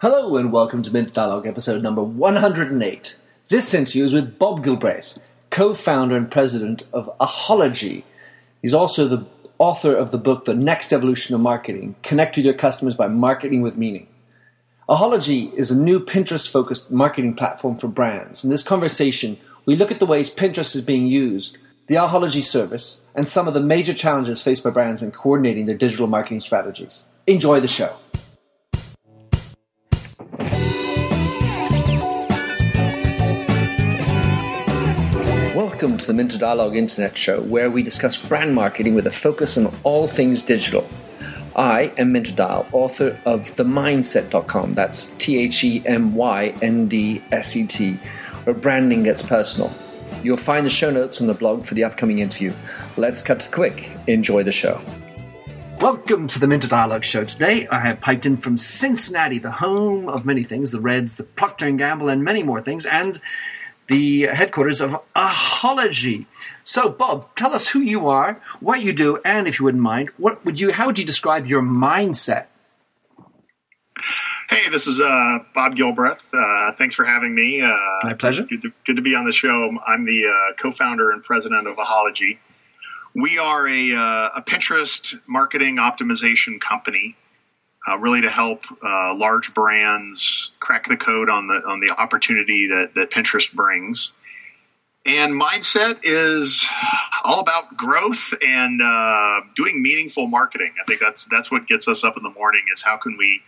Hello and welcome to Minter Dialogue episode number 108. This interview is with Bob Gilbreath, co-founder and president of Ahalogy. He's also the author of the book The Next Evolution of Marketing, Connect with Your Customers by Marketing with Meaning. Ahalogy is a new Pinterest-focused marketing platform for brands. In this conversation, we look at the ways Pinterest is being used, the Ahalogy service, and some of the major challenges faced by brands in coordinating their digital marketing strategies. Enjoy the show. Welcome to the Minter Dialogue Internet Show, where we discuss brand marketing with a focus on all things digital. I am Minter Dial, author of TheMyndset.com. That's T H E M Y N D S E T, where branding gets personal. You'll find the show notes on the blog for the upcoming interview. Let's cut to the quick. Enjoy the show. Welcome to the Minter Dialogue Show. Today, I have piped in from Cincinnati, the home of many things: the Reds, the Procter and Gamble, and many more things. And the headquarters of Ahalogy. So, Bob, tell us who you are, what you do, and if you wouldn't mind, what would you? How would you describe your mindset? Hey, this is uh, Bob Gilbreath. Uh, thanks for having me. Uh, My pleasure. Good to, good to, be on the show. I'm the uh, co-founder and president of Ahalogy. We are a, uh, a Pinterest marketing optimization company uh, really to help uh, large brands crack the code on the on the opportunity that that Pinterest brings. And mindset is all about growth and uh, doing meaningful marketing. I think that's that's what gets us up in the morning. Is how can we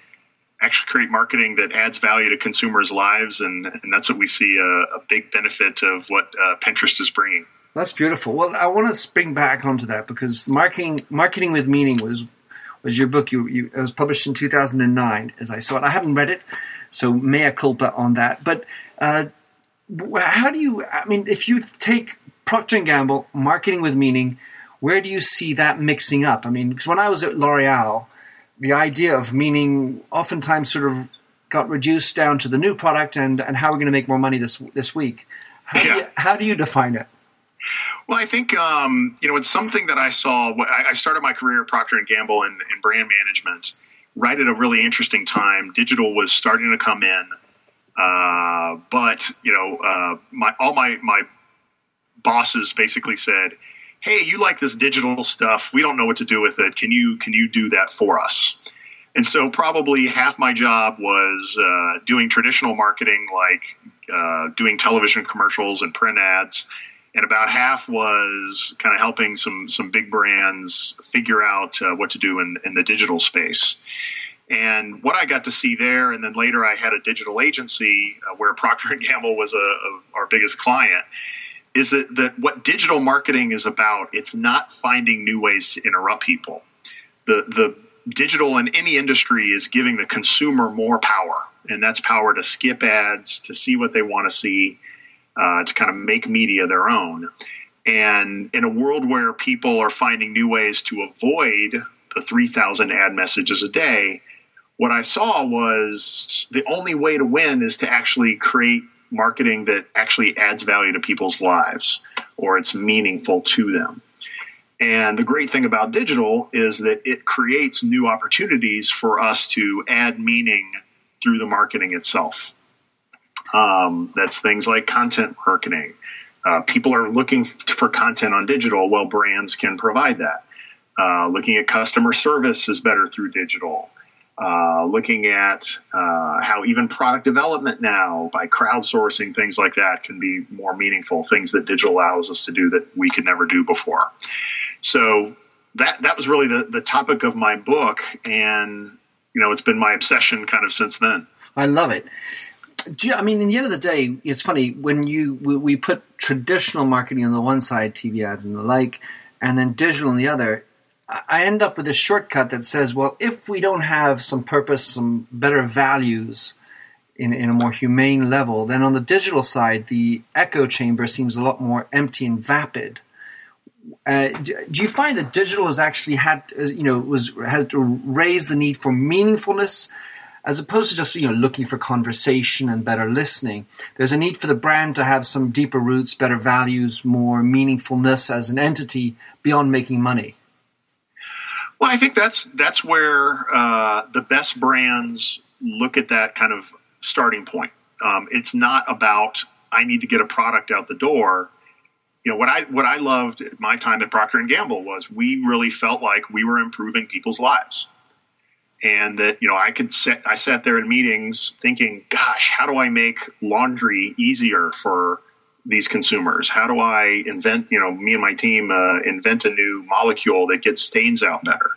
actually create marketing that adds value to consumers' lives, and, and that's what we see a, a big benefit of what uh, Pinterest is bringing. That's beautiful. Well, I want to spring back onto that because marketing marketing with meaning was was your book. You, you, it was published in 2009, as I saw it. I haven't read it, so mea culpa on that. But uh, how do you? I mean, if you take Procter and Gamble, marketing with meaning, where do you see that mixing up? I mean, because when I was at L'Oreal, the idea of meaning oftentimes sort of got reduced down to the new product and, and how we're going to make more money this this week. How, yeah. do you, how do you define it? Well, I think um, you know it's something that I saw. I started my career at Procter and Gamble in, in brand management right at a really interesting time. Digital was starting to come in, uh, but you know, uh, my all my my bosses basically said, "Hey, you like this digital stuff? We don't know what to do with it. Can you can you do that for us?" And so, probably half my job was uh, doing traditional marketing, like uh, doing television commercials and print ads and about half was kind of helping some some big brands figure out uh, what to do in, in the digital space. And what I got to see there, and then later I had a digital agency uh, where Procter and Gamble was a, a, our biggest client, is that, that what digital marketing is about. It's not finding new ways to interrupt people. The the digital in any industry is giving the consumer more power, and that's power to skip ads, to see what they want to see, uh, to kind of make media their own. And in a world where people are finding new ways to avoid the 3,000 ad messages a day, what I saw was the only way to win is to actually create marketing that actually adds value to people's lives or it's meaningful to them. And the great thing about digital is that it creates new opportunities for us to add meaning through the marketing itself. Um, that's things like content marketing. Uh, people are looking for content on digital. Well, brands can provide that. Uh, looking at customer service is better through digital. Uh, looking at uh, how even product development now by crowdsourcing things like that can be more meaningful things that digital allows us to do that we could never do before so that that was really the, the topic of my book and you know it's been my obsession kind of since then i love it you, I mean, in the end of the day, it's funny when you we, we, put traditional marketing on the one side, TV ads and the like, and then digital on the other. I end up with a shortcut that says, well, if we don't have some purpose, some better values in, in a more humane level, then on the digital side, the echo chamber seems a lot more empty and vapid. Uh, do, do, you find that digital has actually had, uh, you know, was has raised the need for meaningfulness as opposed to just you know looking for conversation and better listening there's a need for the brand to have some deeper roots better values more meaningfulness as an entity beyond making money well i think that's that's where uh, the best brands look at that kind of starting point. Um, it's not about I need to get a product out the door. You know what I what I loved my time at Procter and Gamble was we really felt like we were improving people's lives, and that you know I could sit I sat there in meetings thinking, gosh, how do I make laundry easier for these consumers? How do I invent, you know, me and my team uh, invent a new molecule that gets stains out better?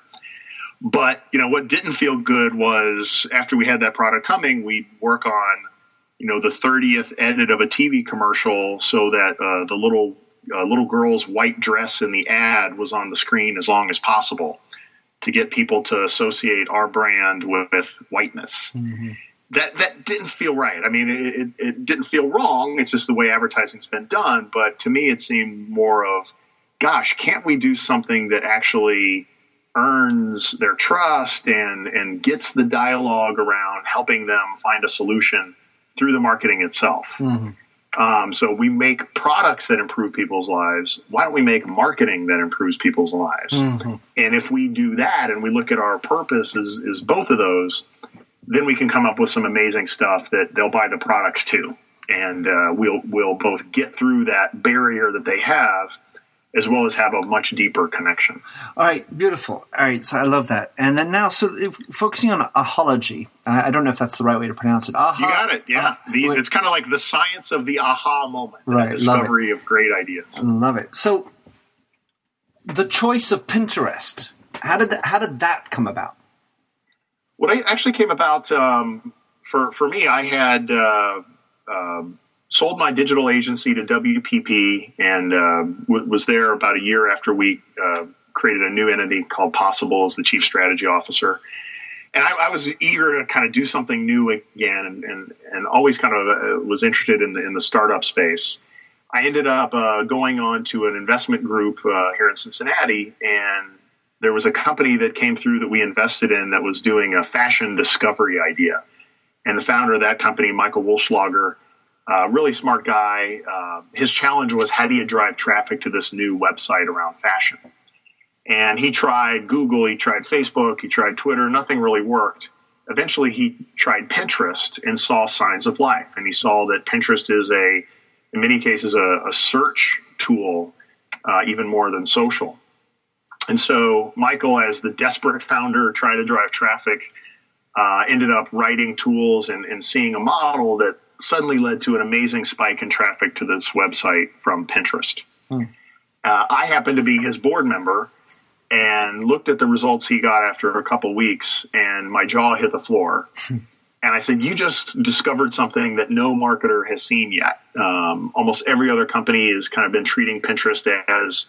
But, you know, what didn't feel good was after we had that product coming, we'd work on, you know, the 30th edit of a TV commercial so that uh, the little uh, little girl's white dress in the ad was on the screen as long as possible to get people to associate our brand with, with whiteness. Mm-hmm that that didn't feel right. I mean, it, it, it, didn't feel wrong. It's just the way advertising's been done. But to me, it seemed more of, gosh, can't we do something that actually earns their trust and and gets the dialogue around helping them find a solution through the marketing itself. Mm-hmm. Um, so we make products that improve people's lives. Why don't we make marketing that improves people's lives? Mm-hmm. And if we do that and we look at our purpose as, as both of those, then we can come up with some amazing stuff that they'll buy the products too. And uh, we'll we'll both get through that barrier that they have as well as have a much deeper connection. All right, beautiful. All right, so I love that. And then now, so if, focusing on ahalogy, I, I, don't know if that's the right way to pronounce it. Aha, you got it. Yeah, uh, the, it's kind of like the science of the aha moment, right? discovery of great ideas. Love it. So, the choice of Pinterest. How did that, how did that come about? What I actually came about um, for for me, I had. Uh, uh, sold my digital agency to WPP and uh, w- was there about a year after we uh, created a new entity called Possible as the chief strategy officer. And I, I was eager to kind of do something new again, and and, and always kind of uh, was interested in the in the startup space. I ended up uh, going on to an investment group uh, here in Cincinnati, and there was a company that came through that we invested in that was doing a fashion discovery idea. And the founder of that company, Michael Wollschlager, uh, really smart guy. Uh, his challenge was how do you drive traffic to this new website around fashion? And he tried Google, he tried Facebook, he tried Twitter, nothing really worked. Eventually, he tried Pinterest and saw signs of life. And he saw that Pinterest is a, in many cases, a, a search tool, uh, even more than social. And so, Michael, as the desperate founder, tried to drive traffic. Uh, ended up writing tools and, and seeing a model that suddenly led to an amazing spike in traffic to this website from Pinterest. Hmm. Uh, I happened to be his board member and looked at the results he got after a couple weeks, and my jaw hit the floor. Hmm. and I said, You just discovered something that no marketer has seen yet. Um, almost every other company has kind of been treating Pinterest as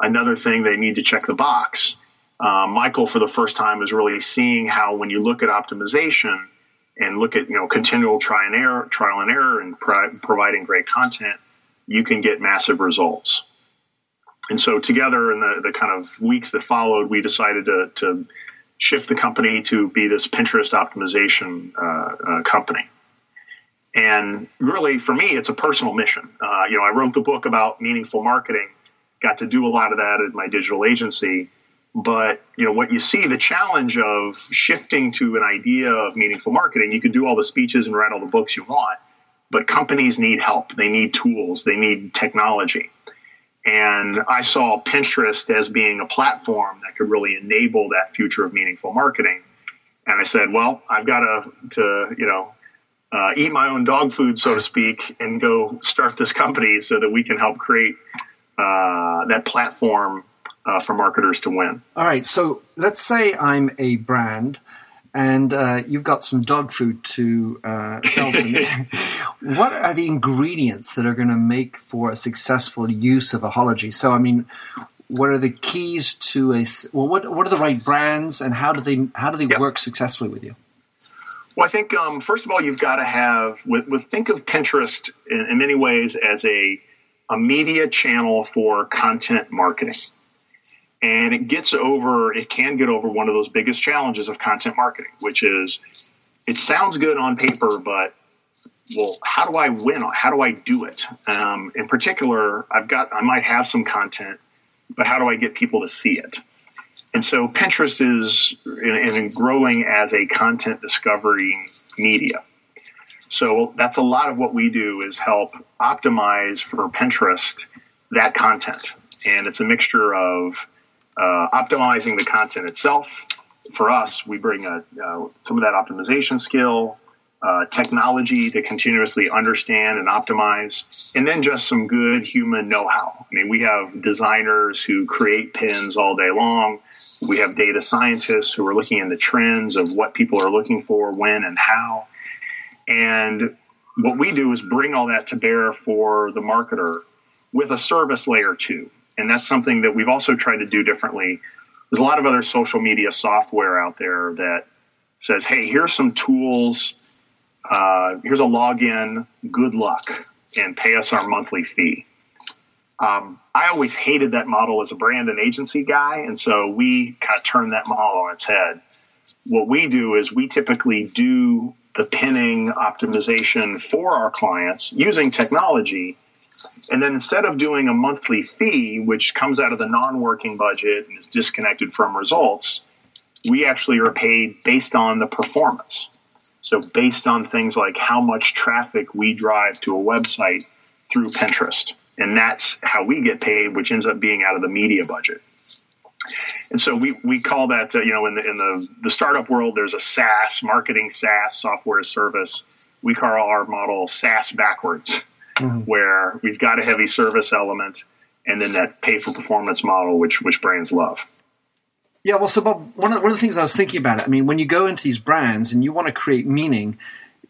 another thing they need to check the box. Uh, Michael, for the first time, is really seeing how when you look at optimization, and look at you know continual try and error, trial and error, and pro- providing great content, you can get massive results. And so together in the, the kind of weeks that followed, we decided to, to shift the company to be this Pinterest optimization uh, uh, company. And really, for me, it's a personal mission. Uh, you know, I wrote the book about meaningful marketing, got to do a lot of that at my digital agency. But you know what you see the challenge of shifting to an idea of meaningful marketing. You can do all the speeches and write all the books you want, but companies need help. They need tools. They need technology. And I saw Pinterest as being a platform that could really enable that future of meaningful marketing. And I said, well, I've got to, to you know, uh, eat my own dog food, so to speak, and go start this company so that we can help create uh, that platform uh, for marketers to win. All right. So let's say I'm a brand and uh, you've got some dog food to uh, sell to me. what are the ingredients that are going to make for a successful use of ahalogy? So, I mean, what are the keys to a well? What what are the right brands, and how do they how do they yep. work successfully with you? Well, I think um, first of all, you've got to have with, with think of Pinterest in, in many ways as a a media channel for content marketing and it gets over it can get over one of those biggest challenges of content marketing which is it sounds good on paper but well how do i win how do i do it um, in particular i've got i might have some content but how do i get people to see it And so Pinterest is in, in growing as a content discovery media. So that's a lot of what we do is help optimize for Pinterest that content. And it's a mixture of uh, optimizing the content itself. For us, we bring a, uh, some of that optimization skill, uh, technology to continuously understand and optimize, and then just some good human know how. I mean, we have designers who create pins all day long. We have data scientists who are looking in the trends of what people are looking for, when, and how. And what we do is bring all that to bear for the marketer with a service layer too. And that's something that we've also tried to do differently. There's a lot of other social media software out there that says, hey, here's some tools. Uh, here's a login. Good luck and pay us our monthly fee. Um, I always hated that model as a brand and agency guy. And so we kind of turned that model on its head. What we do is we typically do the pinning optimization for our clients using technology. And then instead of doing a monthly fee, which comes out of the non working budget and is disconnected from results, we actually are paid based on the performance. So, based on things like how much traffic we drive to a website through Pinterest. And that's how we get paid, which ends up being out of the media budget. And so we, we call that, uh, you know, in the, in the, the startup world, there's a SaaS, marketing SaaS, software service. We call our model SaaS backwards, mm-hmm. where we've got a heavy service element and then that pay for performance model, which, which brands love. Yeah, well, so Bob, one of, one of the things I was thinking about, it. I mean, when you go into these brands and you want to create meaning,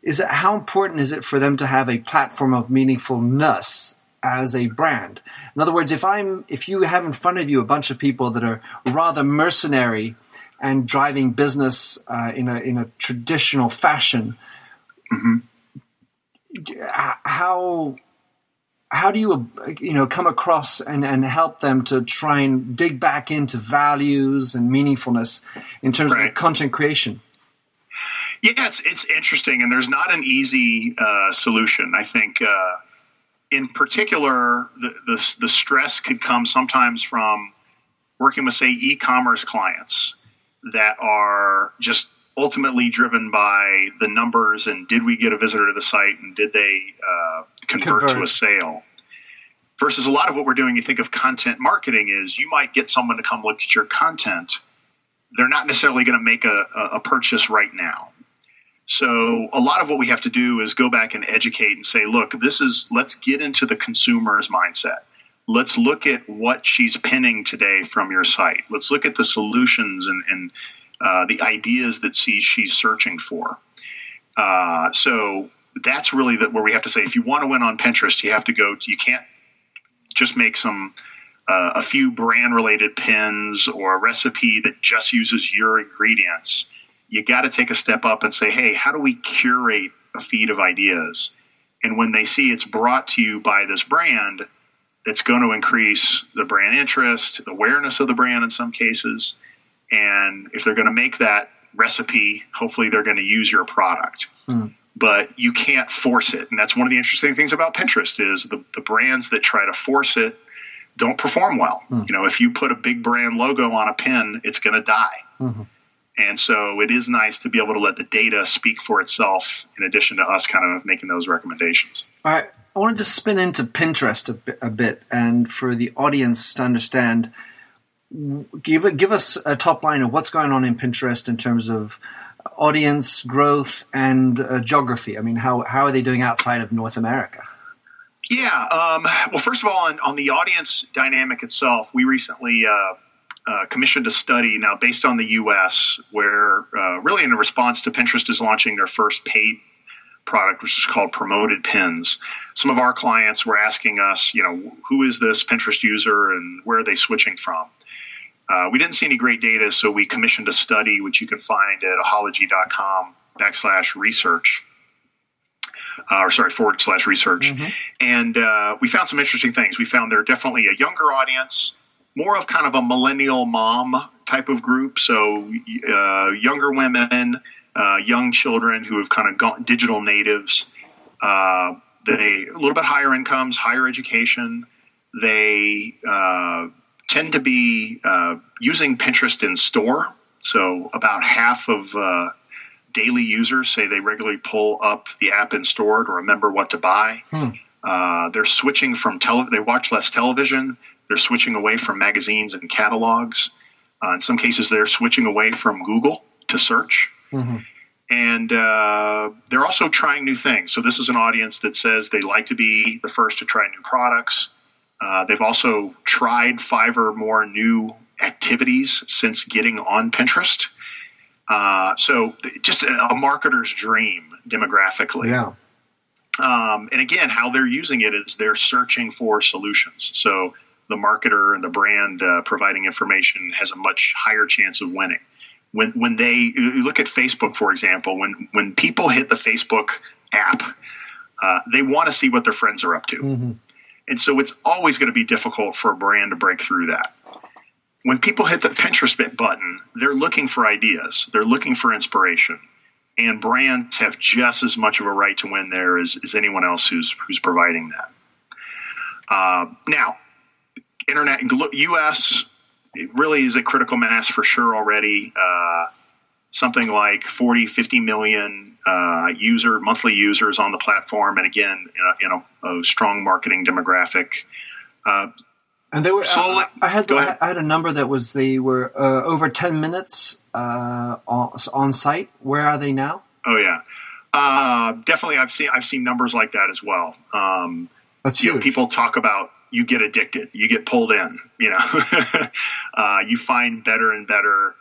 is it how important is it for them to have a platform of meaningfulness as a brand. In other words, if I'm if you have in front of you a bunch of people that are rather mercenary and driving business uh, in a in a traditional fashion, mm-hmm. How how do you you know come across and, and help them to try and dig back into values and meaningfulness in terms right. of content creation? Yeah, it's it's interesting, and there's not an easy uh, solution. I think. Uh, in particular, the, the, the stress could come sometimes from working with, say, e-commerce clients that are just ultimately driven by the numbers and did we get a visitor to the site and did they uh, convert, convert, to a sale versus a lot of what we're doing you think of content marketing is you might get someone to come look at your content they're not necessarily going to make a, a purchase right now so a lot of what we have to do is go back and educate and say, look, this is let's get into the consumer's mindset. Let's look at what she's pinning today from your site. Let's look at the solutions and, and uh, the ideas that she, she's searching for. Uh, so that's really the, where we have to say, if you want to win on Pinterest, you have to go. To, you can't just make some uh, a few brand related pins or a recipe that just uses your ingredients you got to take a step up and say, hey, how do we curate a feed of ideas? And when they see it's brought to you by this brand, that's going to increase the brand interest, awareness of the brand in some cases. And if they're going to make that recipe, hopefully they're going to use your product. Mm. But you can't force it. And that's one of the interesting things about Pinterest is the, the brands that try to force it don't perform well. Mm. You know, if you put a big brand logo on a pin, it's going to die. Mm-hmm. And so it is nice to be able to let the data speak for itself in addition to us kind of making those recommendations. All right. I wanted to spin into Pinterest a bit, a bit and for the audience to understand, give, give us a top line of what's going on in Pinterest in terms of audience growth and uh, geography. I mean, how, how are they doing outside of North America? Yeah. Um, well, first of all, on, on, the audience dynamic itself, we recently uh, uh, commissioned a study now based on the U.S., where uh, really in response to Pinterest is launching their first paid product, which is called Promoted Pins. Some of our clients were asking us, you know, who is this Pinterest user and where are they switching from? Uh, we didn't see any great data, so we commissioned a study, which you can find at ahalogy.com backslash research. Uh, or sorry, forward slash research. Mm-hmm. And uh, we found some interesting things. We found there definitely a younger audience more of kind of a millennial mom type of group. So uh, younger women, uh, young children who have kind of gone digital natives. Uh, they a little bit higher incomes, higher education. They uh, tend to be uh, using Pinterest in store. So about half of uh, daily users say they regularly pull up the app in store to remember what to buy. Hmm. Uh, they're switching from tele. They watch less television. They're switching away from magazines and catalogs. Uh, in some cases, they're switching away from Google to search. Mm-hmm. And uh, they're also trying new things. So this is an audience that says they like to be the first to try new products. Uh, they've also tried five or more new activities since getting on Pinterest. Uh, so just a, a, marketer's dream demographically. Yeah. Um, and again, how they're using it is they're searching for solutions. So the marketer and the brand uh, providing information has a much higher chance of winning. When when they look at Facebook, for example, when when people hit the Facebook app, uh, they want to see what their friends are up to. Mm-hmm. And so it's always going to be difficult for a brand to break through that. When people hit the Pinterest button, they're looking for ideas, they're looking for inspiration. And brands have just as much of a right to win there as, as anyone else who's who's providing that. Uh, now, internet U.S. It really is a critical mass for sure already. Uh, something like 40, 50 million uh, user monthly users on the platform, and again, in a, in a, a strong marketing demographic. Uh, and they were. Slowly, I, I had I had a number that was they were uh, over ten minutes uh, on, on site. Where are they now? Oh yeah, uh, definitely. I've seen I've seen numbers like that as well. Um, That's huge. Know, people talk about you get addicted, you get pulled in. You know, uh, you find better and better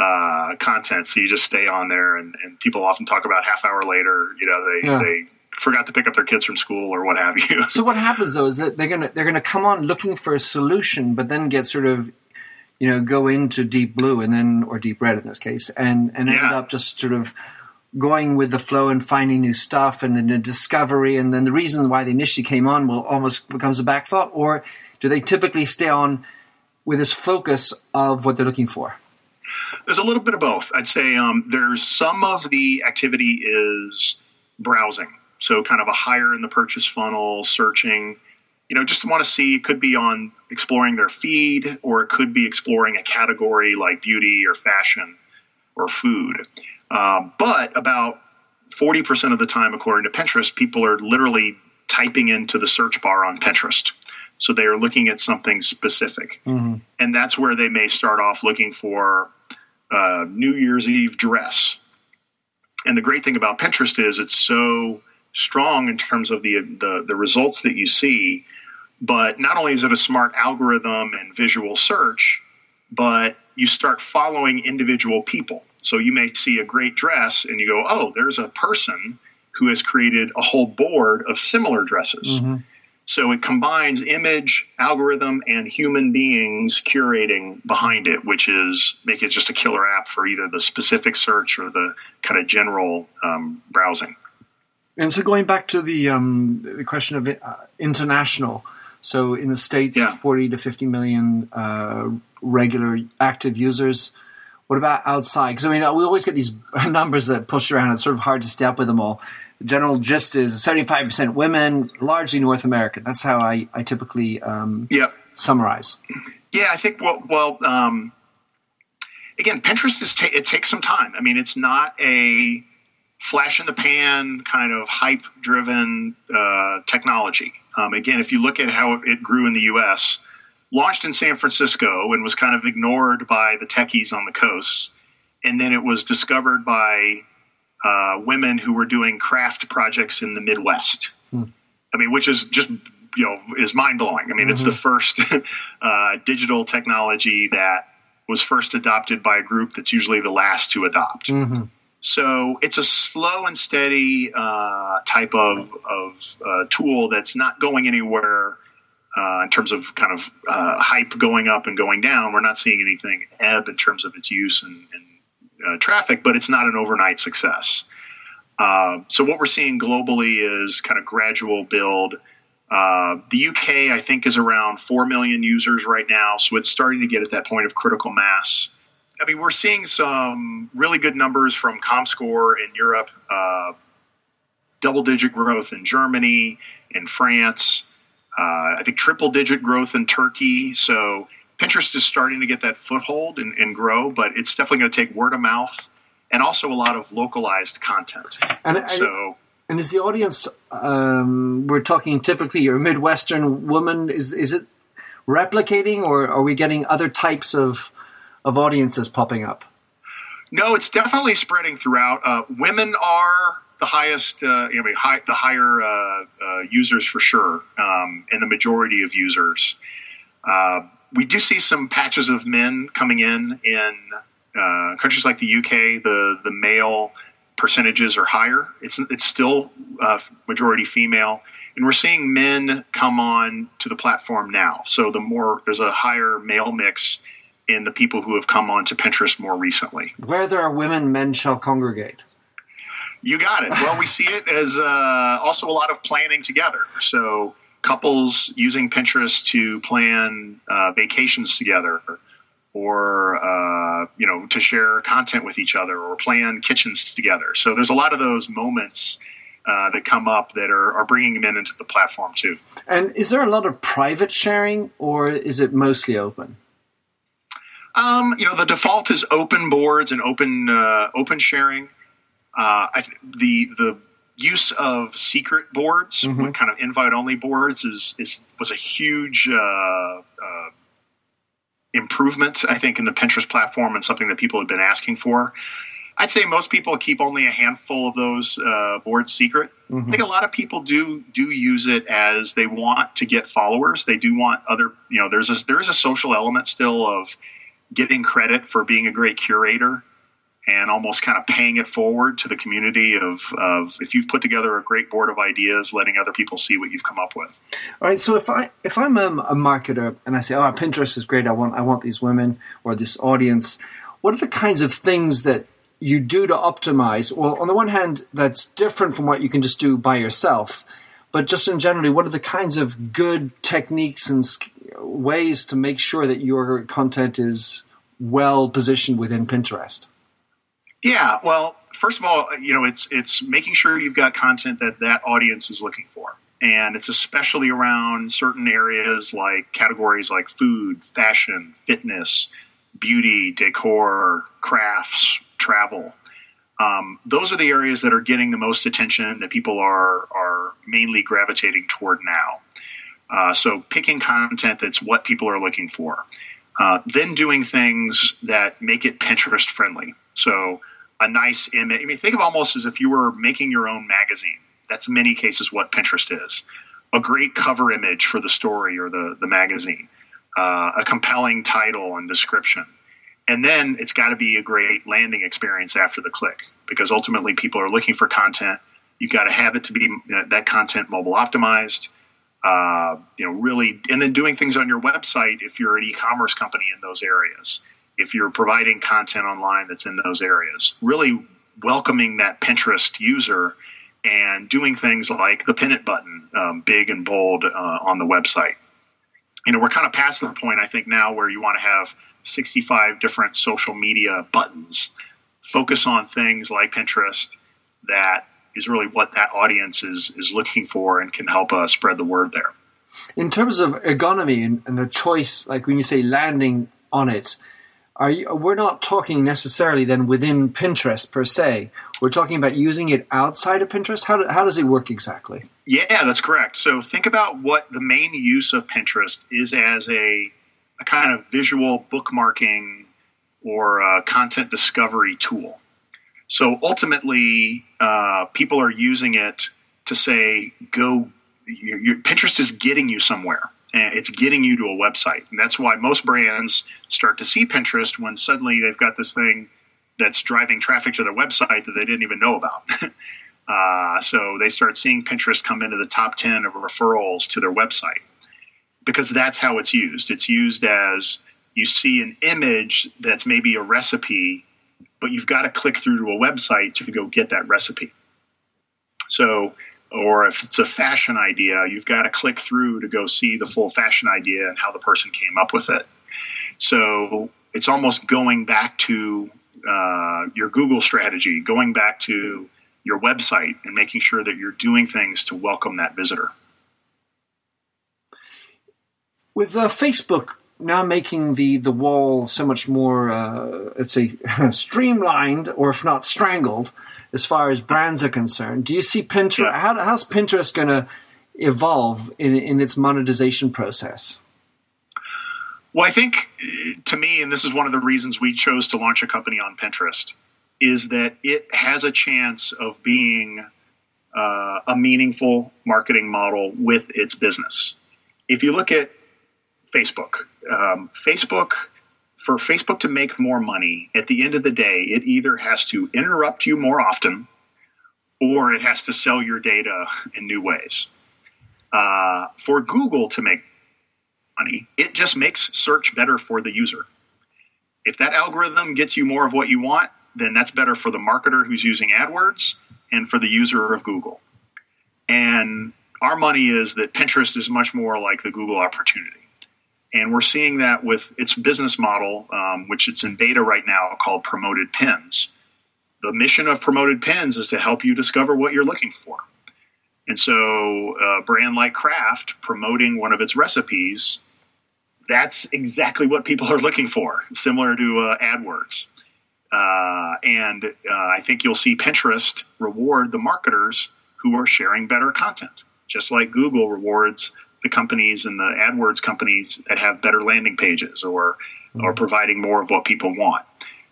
uh, content, so you just stay on there. And, and people often talk about half hour later. You know, they yeah. they forgot to pick up their kids from school or what have you. so what happens though is that they're gonna they're gonna come on looking for a solution, but then get sort of you know go into deep blue and then or deep red in this case, and and yeah. end up just sort of going with the flow and finding new stuff and then the discovery and then the reason why they initially came on will almost becomes a back thought or do they typically stay on with this focus of what they're looking for there's a little bit of both i'd say um, there's some of the activity is browsing so kind of a higher in the purchase funnel, searching, you know, just want to see, it could be on exploring their feed or it could be exploring a category like beauty or fashion or food. Uh, but about 40% of the time, according to Pinterest, people are literally typing into the search bar on Pinterest. So they are looking at something specific. Mm-hmm. And that's where they may start off looking for a New Year's Eve dress. And the great thing about Pinterest is it's so strong in terms of the, the, the results that you see. But not only is it a smart algorithm and visual search, but you start following individual people. So you may see a great dress and you go, oh, there's a person who has created a whole board of similar dresses. Mm-hmm. So it combines image, algorithm, and human beings curating behind it, which is make it just a killer app for either the specific search or the kind of general um, browsing. And so going back to the um, the question of uh, international, so in the states, yeah. forty to fifty million uh, regular active users. What about outside? Because I mean, we always get these numbers that push around. It's sort of hard to stay up with them all. General gist is seventy-five percent women, largely North American. That's how I, I typically um, yeah. summarize. Yeah, I think well, well um, again, Pinterest is ta- it takes some time. I mean, it's not a flash in the pan kind of hype driven uh, technology. Um, again, if you look at how it grew in the U.S., launched in San Francisco and was kind of ignored by the techies on the coasts, and then it was discovered by uh, women who were doing craft projects in the Midwest. Hmm. I mean, which is just you know is mind blowing. I mean, mm-hmm. it's the first uh, digital technology that was first adopted by a group that's usually the last to adopt. Mm-hmm. So it's a slow and steady uh, type of, of uh, tool that's not going anywhere uh, in terms of kind of uh, hype going up and going down. We're not seeing anything ebb in terms of its use and, and uh, traffic, but it's not an overnight success. Uh, so what we're seeing globally is kind of gradual build. the UK, I think, is around four million users right now, so it's starting to get at that point of critical mass. I mean, we're seeing some really good numbers from ComScore in Europe, uh, double digit growth in Germany, in France, uh, I think triple digit growth in Turkey. So Pinterest is starting to get that foothold and, and grow, but it's definitely going to take word of mouth and also a lot of localized content. And so. And is the audience? Um, we're talking typically you're Midwestern woman. Is is it replicating, or are we getting other types of of audiences popping up? No, it's definitely spreading throughout. Uh, women are the highest, uh, you know, high, the higher uh, uh, users for sure, um, and the majority of users. Uh, we do see some patches of men coming in in uh, countries like the UK. The the male percentages are higher. It's it's still majority female, and we're seeing men come on to the platform now. So the more there's a higher male mix in the people who have come on to Pinterest more recently. Where there are women, men shall congregate. You got it. Well, we see it as uh, also a lot of planning together. So couples using Pinterest to plan uh, vacations together, or uh, you know to share content with each other, or plan kitchens together. So there's a lot of those moments. Uh, that come up that are, are bringing men into the platform too. And is there a lot of private sharing, or is it mostly open? Um, you know, the default is open boards and open uh, open sharing. Uh, I, the the use of secret boards, mm-hmm. kind of invite only boards, is, is was a huge uh, uh, improvement, I think, in the Pinterest platform and something that people have been asking for. I'd say most people keep only a handful of those uh, boards secret. Mm-hmm. I think a lot of people do do use it as they want to get followers. They do want other, you know, there's a, there is a social element still of getting credit for being a great curator and almost kind of paying it forward to the community of, of if you've put together a great board of ideas, letting other people see what you've come up with. All right. So if I if I'm a, a marketer and I say, "Oh, Pinterest is great. I want I want these women or this audience," what are the kinds of things that you do to optimize? Well, on the one hand, that's different from what you can just do by yourself. But just in generally, what are the kinds of good techniques and ways to make sure that your content is well positioned within Pinterest? Yeah, well, first of all, you know, it's it's making sure you've got content that that audience is looking for, and it's especially around certain areas like categories like food, fashion, fitness, beauty, decor, crafts, travel. Um, those are the areas that are getting the most attention that people are are mainly gravitating toward now. Uh, so picking content that's what people are looking for. Uh, then doing things that make it Pinterest friendly. So a nice image. I mean, think of almost as if you were making your own magazine. That's in many cases what Pinterest is. A great cover image for the story or the, the magazine, uh, a compelling title and description. And then it's got to be a great landing experience after the click because ultimately people are looking for content. You've got to have it to be that content mobile optimized uh, you know, really, and then doing things on your website if you're an e-commerce company in those areas, if you're providing content online that's in those areas, really welcoming that Pinterest user and doing things like the pin it button, um, big and bold uh, on the website. You know, we're kind of past the point, I think, now where you want to have 65 different social media buttons. Focus on things like Pinterest that is really what that audience is is looking for and can help uh, spread the word there. In terms of ergonomy and, and, the choice, like when you say landing on it, you, we're not talking necessarily then within Pinterest per se. We're talking about using it outside of Pinterest. How, do, how does it work exactly? Yeah, that's correct. So think about what the main use of Pinterest is as a, a kind of visual bookmarking or content discovery tool. So ultimately, uh, people are using it to say, go, your, your, Pinterest is getting you somewhere. And it's getting you to a website. And that's why most brands start to see Pinterest when suddenly they've got this thing that's driving traffic to their website that they didn't even know about. uh, so they start seeing Pinterest come into the top 10 of referrals to their website because that's how it's used. It's used as you see an image that's maybe a recipe but you've got to click through to a website to go get that recipe. So, or if it's a fashion idea, you've got to click through to go see the full fashion idea and how the person came up with it. So it's almost going back to uh, your Google strategy, going back to your website and making sure that you're doing things to welcome that visitor. With uh, Facebook now making the the wall so much more, uh, let's say, streamlined, or if not strangled, as far as brands are concerned. Do you see Pinterest? How, how's Pinterest going to evolve in, in its monetization process? Well, I think to me, and this is one of the reasons we chose to launch a company on Pinterest, is that it has a chance of being uh, a meaningful marketing model with its business. If you look at Facebook, um, Facebook, for Facebook to make more money, at the end of the day, it either has to interrupt you more often or it has to sell your data in new ways. Uh, for Google to make money, it just makes search better for the user. If that algorithm gets you more of what you want, then that's better for the marketer who's using AdWords and for the user of Google. And our money is that Pinterest is much more like the Google opportunity. And we're seeing that with its business model, um, which it's in beta right now called Promoted Pins. The mission of Promoted Pins is to help you discover what you're looking for. And so, a brand like Kraft promoting one of its recipes, that's exactly what people are looking for, similar to uh, AdWords. Uh, and uh, I think you'll see Pinterest reward the marketers who are sharing better content, just like Google rewards the companies and the AdWords companies that have better landing pages or mm-hmm. or providing more of what people want.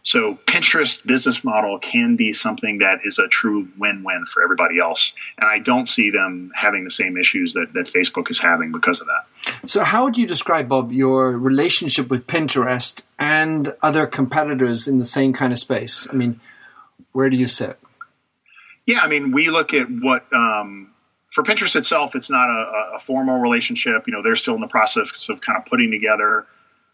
So Pinterest business model can be something that is a true win-win for everybody else. And I don't see them having the same issues that, that Facebook is having because of that. So how would you describe, Bob, your relationship with Pinterest and other competitors in the same kind of space? I mean, where do you sit? Yeah, I mean, we look at what um, for Pinterest itself, it's not a, a, formal relationship. You know, they're still in the process of kind of putting together,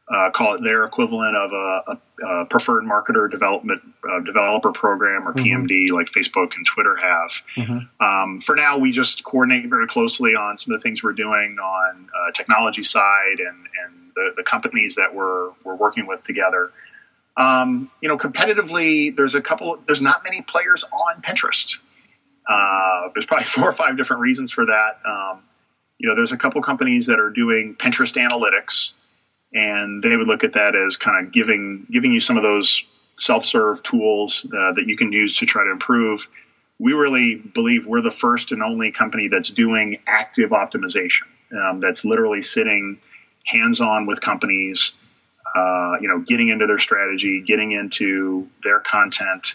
uh, call it their equivalent of a, a, a preferred marketer development uh, developer program or mm-hmm. PMD, like Facebook and Twitter have. Mm-hmm. Um, for now, we just coordinate very closely on some of the things we're doing on uh, technology side and and the, the companies that we're we're working with together. Um, you know, competitively, there's a couple. There's not many players on Pinterest. Uh, there's probably four or five different reasons for that. Um, you know, there's a couple companies that are doing Pinterest analytics, and they would look at that as kind of giving giving you some of those self-serve tools uh, that you can use to try to improve. We really believe we're the first and only company that's doing active optimization. Um, that's literally sitting hands-on with companies, uh, you know, getting into their strategy, getting into their content,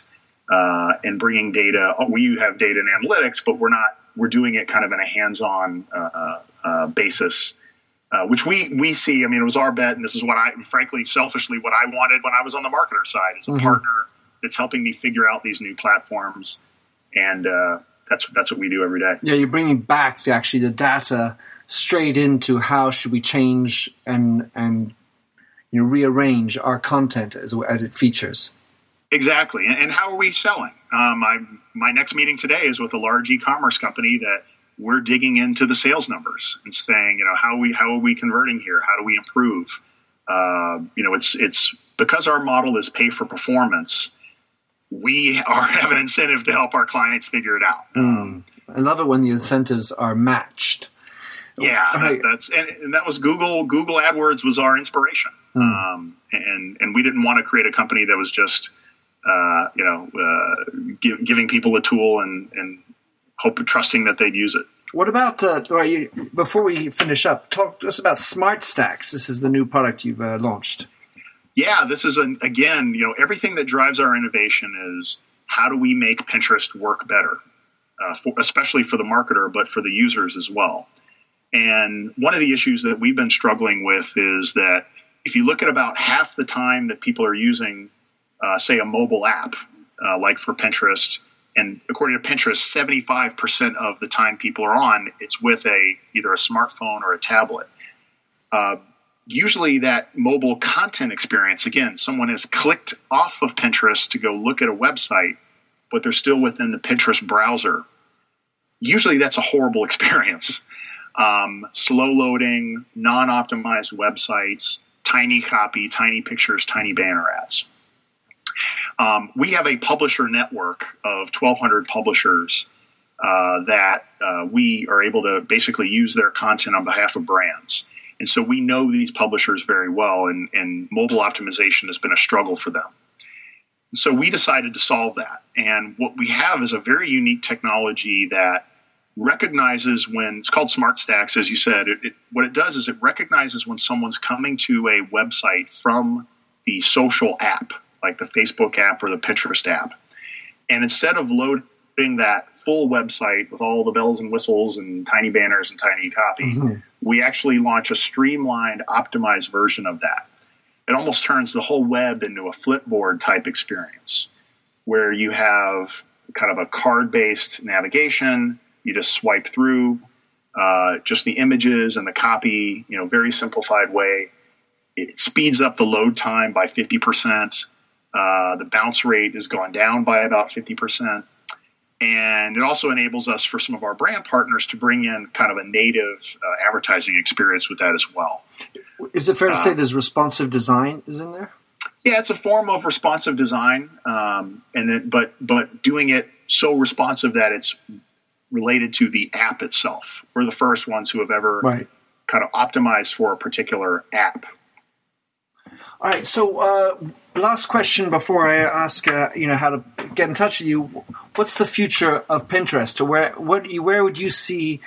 uh, and bringing data. Oh, we have data and analytics, but we're not. We're doing it kind of in a hands-on uh, uh, basis, uh, which we we see. I mean, it was our bet, and this is what I, frankly, selfishly, what I wanted when I was on the marketer side, is a mm-hmm. partner that's helping me figure out these new platforms, and uh, that's that's what we do every day. Yeah, you're bringing back the, actually the data straight into how should we change and and you know rearrange our content as as it features. Exactly. And how are we selling? Um, I, my next meeting today is with a large e-commerce company that we're digging into the sales numbers and saying, you know, how are we how are we converting here? How do we improve? Uh, you know, it's it's because our model is pay for performance. We are have an incentive to help our clients figure it out. Mm. I love it when the incentives are matched. Yeah, that, that's and, and, that was Google. Google AdWords was our inspiration, mm. um, and and we didn't want to create a company that was just uh, you know, uh, give, giving people a tool and, and hope trusting that they'd use it. What about uh, you, before we finish up? Talk to us about Smart Stacks. This is the new product you've uh, launched. Yeah, this is an, again, you know, everything that drives our innovation is how do we make Pinterest work better, uh, for, especially for the marketer, but for the users as well. And one of the issues that we've been struggling with is that if you look at about half the time that people are using uh, say, a mobile app, uh, like for Pinterest. And according to Pinterest, 75% of the time people are on, it's with a either a smartphone or a tablet. Uh, usually, that mobile content experience, again, someone has clicked off of Pinterest to go look at a website, but they're still within the Pinterest browser. Usually, that's a horrible experience. Um, slow loading, non optimized websites, tiny copy, tiny pictures, tiny banner ads. Um, we have a publisher network of 1,200 publishers uh, that uh, we are able to basically use their content on behalf of brands. And so we know these publishers very well, and, and mobile optimization has been a struggle for them. So we decided to solve that. And what we have is a very unique technology that recognizes when it's called smart stacks as you said it, it, what it does is it recognizes when someone's coming to a website from the social app like the facebook app or the pinterest app and instead of loading that full website with all the bells and whistles and tiny banners and tiny copy mm-hmm. we actually launch a streamlined optimized version of that it almost turns the whole web into a flipboard type experience where you have kind of a card based navigation you just swipe through uh, just the images and the copy, you know, very simplified way. It speeds up the load time by 50%. Uh, the bounce rate has gone down by about 50%. And it also enables us for some of our brand partners to bring in kind of a native uh, advertising experience with that as well. Is it fair to say uh, there's responsive design is in there? Yeah, it's a form of responsive design, um, and it, but but doing it so responsive that it's related to the app itself. We're the first ones who have ever right. kind of optimized for a particular app. All right. So, uh, last question before I ask, uh, you know, how to get in touch with you. What's the future of Pinterest, where what where would you see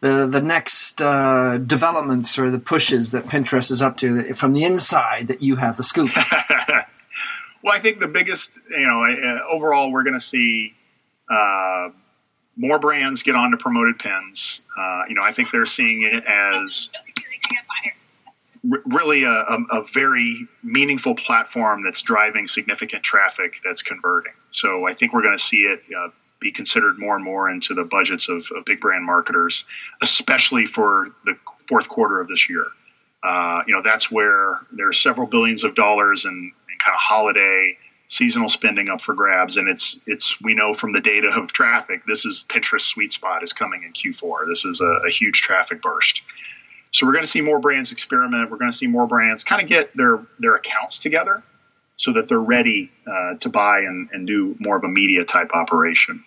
the the next uh, developments or the pushes that Pinterest is up to from the inside that you have the scoop? well, I think the biggest, you know, uh, overall, we're going to see uh, more brands get onto promoted pins. Uh, you know, I think they're seeing it as really a, a, a, very meaningful platform that's driving significant traffic that's converting. So I think we're going to see it uh, be considered more and more into the budgets of, of, big brand marketers, especially for the fourth quarter of this year. Uh, you know, that's where there are several billions of dollars in, in kind of holiday seasonal spending up for grabs and it's it's we know from the data of traffic this is pinterest sweet spot is coming in q4 this is a, a huge traffic burst so we're going to see more brands experiment we're going to see more brands kind of get their their accounts together so that they're ready uh, to buy and, and do more of a media type operation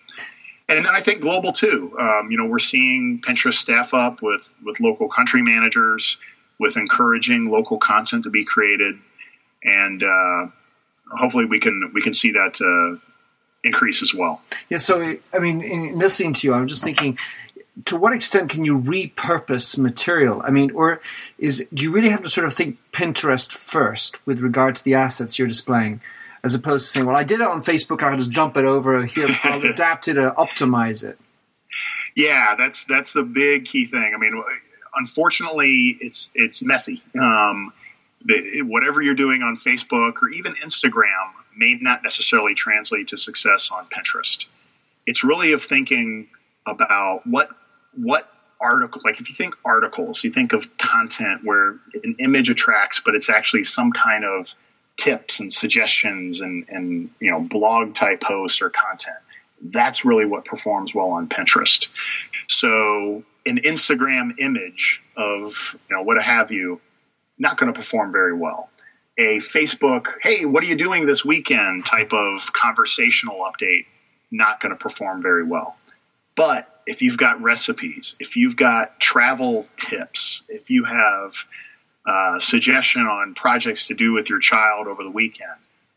and then I think global too. Um, you know, we're seeing Pinterest staff up with with local country managers, with encouraging local content to be created, and uh, hopefully we can we can see that uh, increase as well. Yeah. So I mean, in listening to you, I'm just thinking. To what extent can you repurpose material? I mean, or is do you really have to sort of think Pinterest first with regard to the assets you're displaying, as opposed to saying, "Well, I did it on Facebook, I'll just jump it over here, I'll adapt it, or optimize it." Yeah, that's that's the big key thing. I mean, unfortunately, it's it's messy. Um, the, whatever you're doing on Facebook or even Instagram may not necessarily translate to success on Pinterest. It's really of thinking about what what article like if you think articles, you think of content where an image attracts, but it's actually some kind of tips and suggestions and and you know blog type posts or content. That's really what performs well on Pinterest. So an Instagram image of you know what have you not going to perform very well. A Facebook, hey, what are you doing this weekend type of conversational update, not going to perform very well. But if you've got recipes, if you've got travel tips, if you have uh, suggestion on projects to do with your child over the weekend,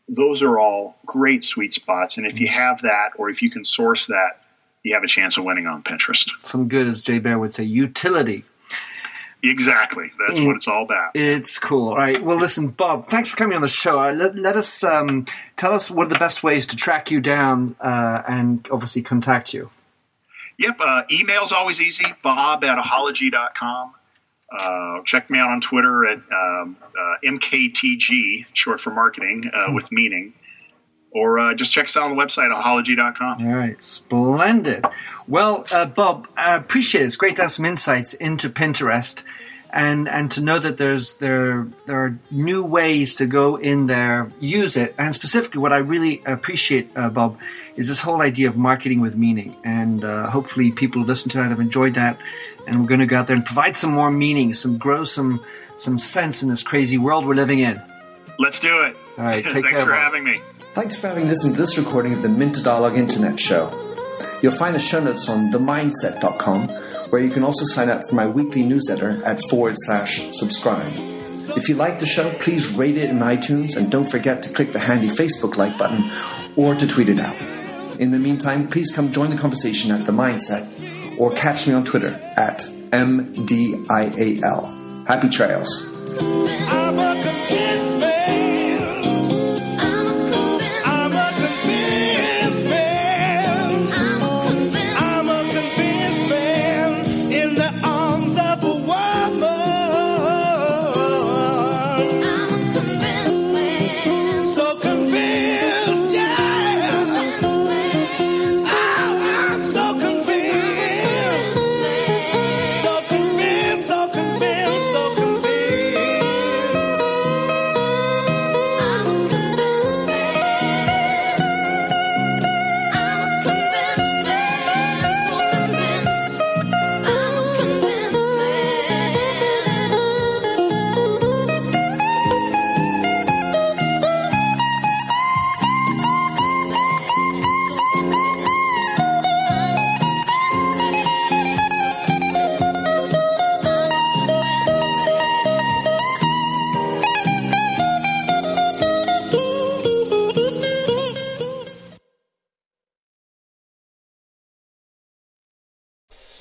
those are all great sweet spots. And if you have that, or if you can source that, you have a chance of winning on Pinterest. Some good, as Jay Baer would say, utility Exactly. That's what it's all about. It's cool. All right. Well, listen, Bob, thanks for coming on the show. Uh, let, let, us um, tell us what are the best ways to track you down uh, and obviously contact you. Yep. Uh, email's always easy. Bob at ahalogy.com. Uh, check me out on Twitter at um, uh, MKTG, short for marketing uh, with meaning or uh, just check us out on the website, ahalogy.com. All right, splendid. Well, uh, Bob, I appreciate it. It's great to have some insights into Pinterest and and to know that there's there there are new ways to go in there, use it, and specifically, what I really appreciate, uh, Bob, is this whole idea of marketing with meaning. And uh, hopefully, people who listen to it have enjoyed that. And we're going to go out there and provide some more meaning, some grow some some sense in this crazy world we're living in. Let's do it. All right, take Thanks care. Thanks for having me. Thanks for having listened to this recording of the Minter Dialogue Internet Show. You'll find the show notes on minterdial.com, where you can also sign up for my weekly newsletter at forward slash subscribe. If you like the show, please rate it in iTunes and don't forget to click the handy Facebook like button or to tweet it out. In the meantime, please come join the conversation at The Mindset or catch me on Twitter at MDIAL. Happy trails.